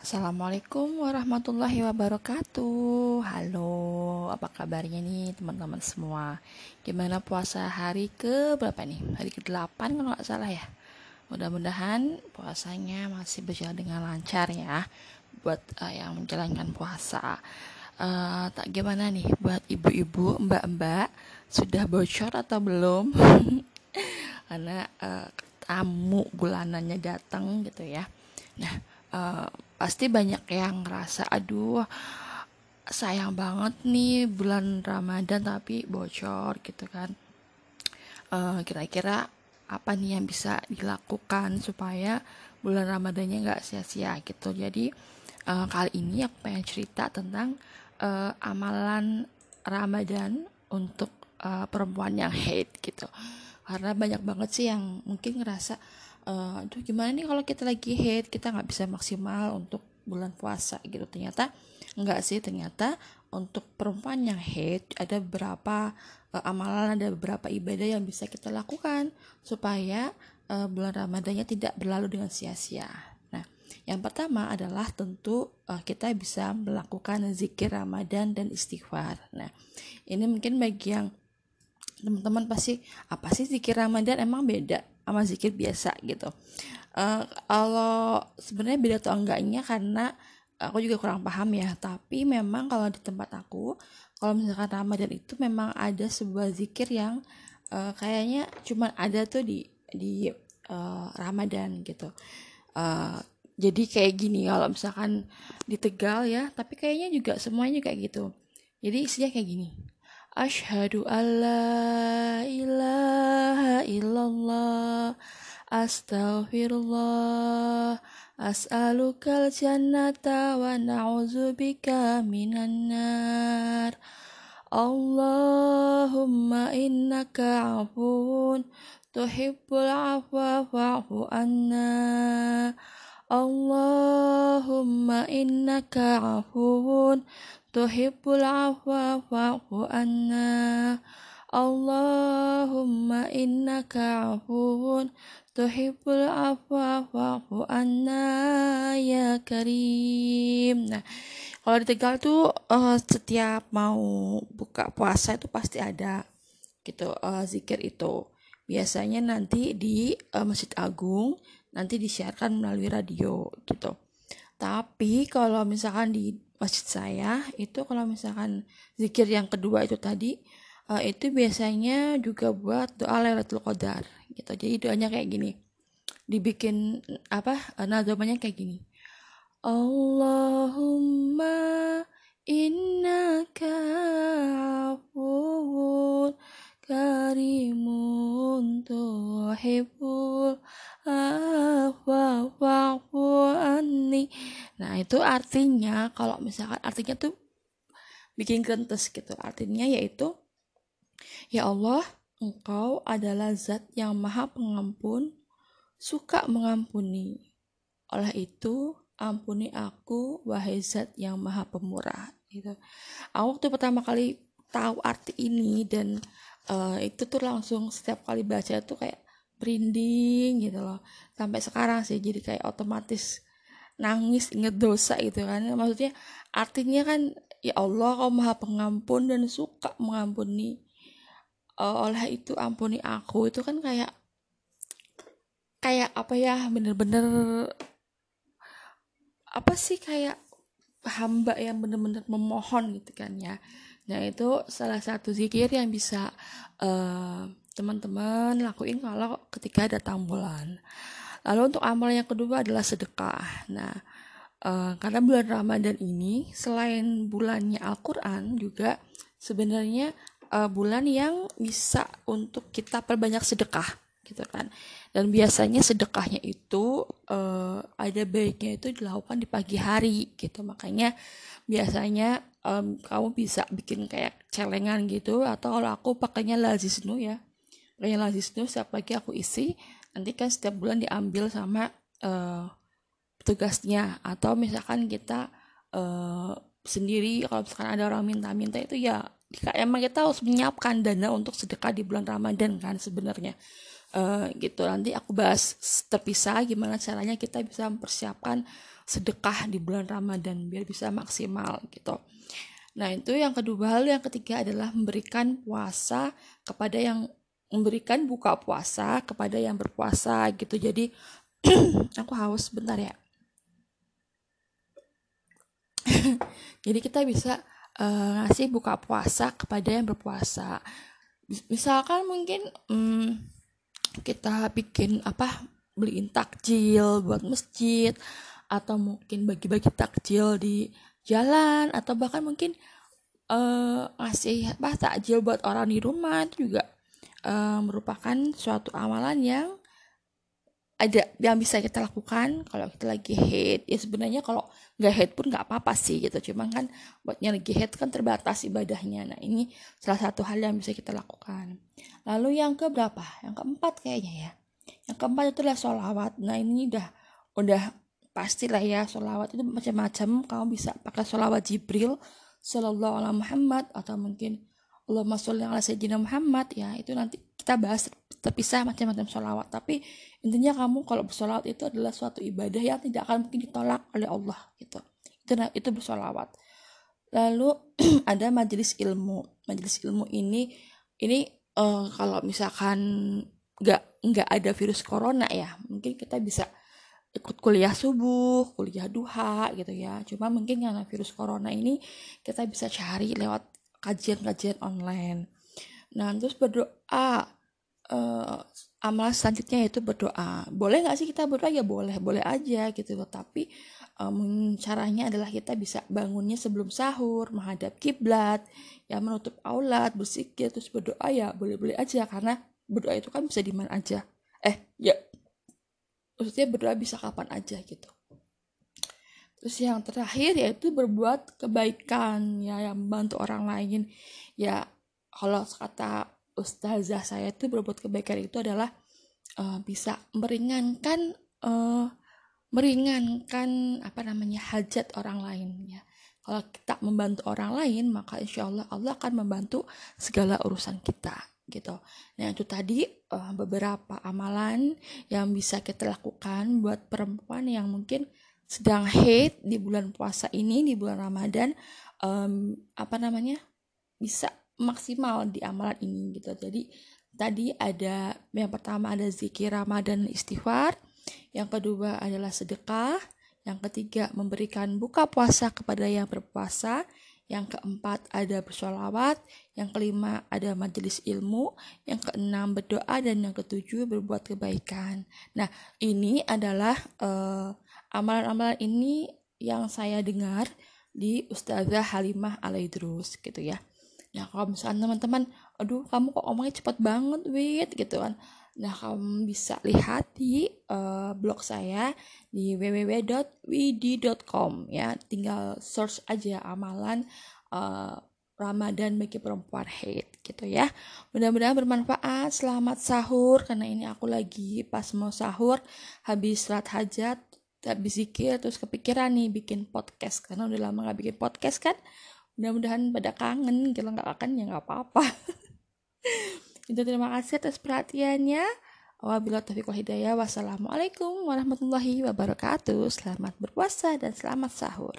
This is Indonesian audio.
Assalamualaikum warahmatullahi wabarakatuh. Halo, apa kabarnya nih teman-teman semua? Gimana puasa hari ke berapa nih? Hari ke-8 kalau nggak salah ya. Mudah-mudahan puasanya masih berjalan dengan lancar ya Buat uh, yang menjalankan puasa. Uh, Tak gimana nih buat ibu-ibu, mbak-mbak Sudah bocor atau belum? Karena uh, tamu bulanannya datang gitu ya. Nah, uh, pasti banyak yang ngerasa aduh sayang banget nih bulan Ramadan tapi bocor gitu kan. Kira kira-kira apa nih yang bisa dilakukan supaya bulan Ramadannya nggak sia-sia gitu? Jadi uh, kali ini aku pengen cerita tentang uh, amalan Ramadan untuk uh, perempuan yang hate gitu. Karena banyak banget sih yang mungkin ngerasa uh, aduh gimana nih kalau kita lagi head kita nggak bisa maksimal untuk bulan puasa? Gitu. Ternyata enggak sih. Ternyata untuk perempuan yang head ada beberapa uh, amalan ada beberapa ibadah yang bisa kita lakukan supaya uh, bulan Ramadannya tidak berlalu dengan sia-sia. Nah, yang pertama adalah tentu uh, kita bisa melakukan zikir Ramadan dan istighfar. Nah, ini mungkin bagi yang teman-teman pasti apa sih zikir Ramadan? Emang beda sama zikir biasa gitu. Uh, kalau sebenarnya beda atau enggaknya karena aku juga kurang paham ya. Tapi memang kalau di tempat aku kalau misalkan Ramadan itu memang ada sebuah zikir yang uh, kayaknya cuma ada tuh di di uh, Ramadan gitu. Uh, jadi kayak gini kalau misalkan di Tegal ya tapi kayaknya juga semuanya kayak gitu. Jadi isinya kayak gini Ashhadu an la ilaha illallah. Astaghfirullah. As'alukal jannata wa na'udzubika minan nar. Allahumma innaka afun tuhibbul afwa fa'fu anna. Allahumma innaka afun tuhibbul afwa fa'fu anna. Allahumma innaka afuwun. Tuhibbul afwa fa'fu anna ya karim. Nah kalau di Tegal tuh uh, setiap mau buka puasa itu pasti ada gitu uh, zikir itu. Biasanya nanti di uh, Masjid Agung nanti disiarkan melalui radio gitu tapi kalau misalkan di masjid saya itu kalau misalkan zikir yang kedua itu tadi uh, itu biasanya juga buat doa Lailatul Qadar gitu. Jadi doanya kayak gini. Dibikin apa? Nadamanya kayak gini. Allahumma itu artinya kalau misalkan artinya tuh bikin gentes gitu. Artinya yaitu ya Allah engkau adalah zat yang maha pengampun suka mengampuni. Oleh itu ampuni aku wahai zat yang maha pemurah. Gitu. Aku waktu pertama kali tahu arti ini dan uh, itu tuh langsung setiap kali baca tuh kayak merinding gitu loh. Sampai sekarang sih jadi kayak otomatis nangis inget dosa gitu kan. Maksudnya artinya kan ya Allah kau maha pengampun dan suka mengampuni uh, oleh itu ampuni aku. Itu kan kayak kayak apa ya bener-bener apa sih kayak hamba yang bener-bener memohon gitu kan ya. Nah, itu salah satu zikir yang bisa uh, teman-teman lakuin kalau ketika datang bulan. Lalu untuk amal yang kedua adalah sedekah. Nah, uh, karena bulan Ramadan ini selain bulannya Al-Qur'an juga sebenarnya uh, bulan yang bisa untuk kita perbanyak sedekah gitu kan. Dan biasanya sedekahnya itu uh, ada baiknya itu dilakukan di pagi hari gitu. Makanya biasanya um, kamu bisa bikin kayak celengan gitu atau kalau aku pakainya lazisnu ya. Pakainya lazisnu setiap pagi aku isi nanti kan setiap bulan diambil sama uh, petugasnya atau misalkan kita uh, sendiri kalau misalkan ada orang minta-minta itu ya emang kita harus menyiapkan dana untuk sedekah di bulan Ramadan kan sebenarnya. Uh, gitu. Nanti aku bahas terpisah gimana caranya kita bisa mempersiapkan sedekah di bulan Ramadan biar bisa maksimal gitu. Nah itu yang kedua. Hal yang ketiga adalah memberikan puasa kepada yang memberikan buka puasa kepada yang berpuasa gitu. Jadi aku haus bentar ya. Jadi kita bisa uh, ngasih buka puasa kepada yang berpuasa. Misalkan mungkin um, kita bikin apa beliin takjil buat masjid atau mungkin bagi-bagi takjil di jalan atau bahkan mungkin uh, ngasih apa takjil buat orang di rumah itu juga uh, merupakan suatu amalan yang ada yang bisa kita lakukan kalau kita lagi head ya sebenarnya kalau nggak head pun nggak apa-apa sih gitu. Cuma kan buatnya lagi head kan terbatas ibadahnya. Nah ini salah satu hal yang bisa kita lakukan. Lalu yang ke berapa yang keempat kayaknya ya. Yang keempat itu adalah sholawat. Nah ini udah udah pastilah ya sholawat itu macam-macam. Kamu bisa pakai sholawat Jibril Sallallahu Alaihi Muhammad atau mungkin Allahumma sholli ala sayyidina Muhammad. Ya itu nanti kita bahas terpisah macam-macam sholawat. Tapi intinya kamu kalau bersolawat itu adalah suatu ibadah yang tidak akan mungkin ditolak oleh Allah gitu. Itu itu bersolawat. Lalu ada majelis ilmu. Majelis ilmu ini ini uh, kalau misalkan nggak nggak ada virus corona ya mungkin kita bisa ikut kuliah subuh, kuliah duha gitu ya. Cuma mungkin karena virus corona ini kita bisa cari lewat kajian-kajian online. Nah, terus berdoa. Uh, amal selanjutnya yaitu berdoa. Boleh nggak sih kita berdoa? Ya boleh, boleh aja gitu loh. Tapi um, caranya adalah kita bisa bangunnya sebelum sahur, menghadap kiblat, ya menutup aulat, bersikir, terus berdoa ya boleh-boleh aja karena berdoa itu kan bisa di mana aja. Eh, ya maksudnya berdoa bisa kapan aja gitu. Terus yang terakhir yaitu berbuat kebaikan ya yang membantu orang lain. Ya kalau kata ustazah saya itu berbuat kebaikan itu adalah uh, bisa meringankan uh, meringankan apa namanya hajat orang lain ya. Kalau kita membantu orang lain maka insya Allah Allah akan membantu segala urusan kita gitu. Nah itu tadi uh, beberapa amalan yang bisa kita lakukan buat perempuan yang mungkin sedang hate di bulan puasa ini di bulan Ramadan um, apa namanya bisa maksimal di amalan ini gitu jadi tadi ada yang pertama ada zikir Ramadan istighfar yang kedua adalah sedekah yang ketiga memberikan buka puasa kepada yang berpuasa yang keempat ada bersolawat, yang kelima ada majelis ilmu, yang keenam berdoa, dan yang ketujuh berbuat kebaikan. Nah, ini adalah uh, amalan-amalan ini yang saya dengar di Ustazah Halimah Alaidrus gitu ya. Nah kalau misalnya teman-teman, aduh kamu kok omongnya cepat banget wit gitu kan. Nah kamu bisa lihat di uh, blog saya di www.widi.com ya. Tinggal search aja amalan uh, Ramadan bagi perempuan hate gitu ya. Mudah-mudahan bermanfaat. Selamat sahur karena ini aku lagi pas mau sahur habis sholat hajat habis zikir terus kepikiran nih bikin podcast karena udah lama gak bikin podcast kan mudah-mudahan pada kangen kalau nggak akan ya nggak apa-apa itu terima kasih atas perhatiannya Wabillahi taufiq hidayah. Wassalamualaikum warahmatullahi wabarakatuh. Selamat berpuasa dan selamat sahur.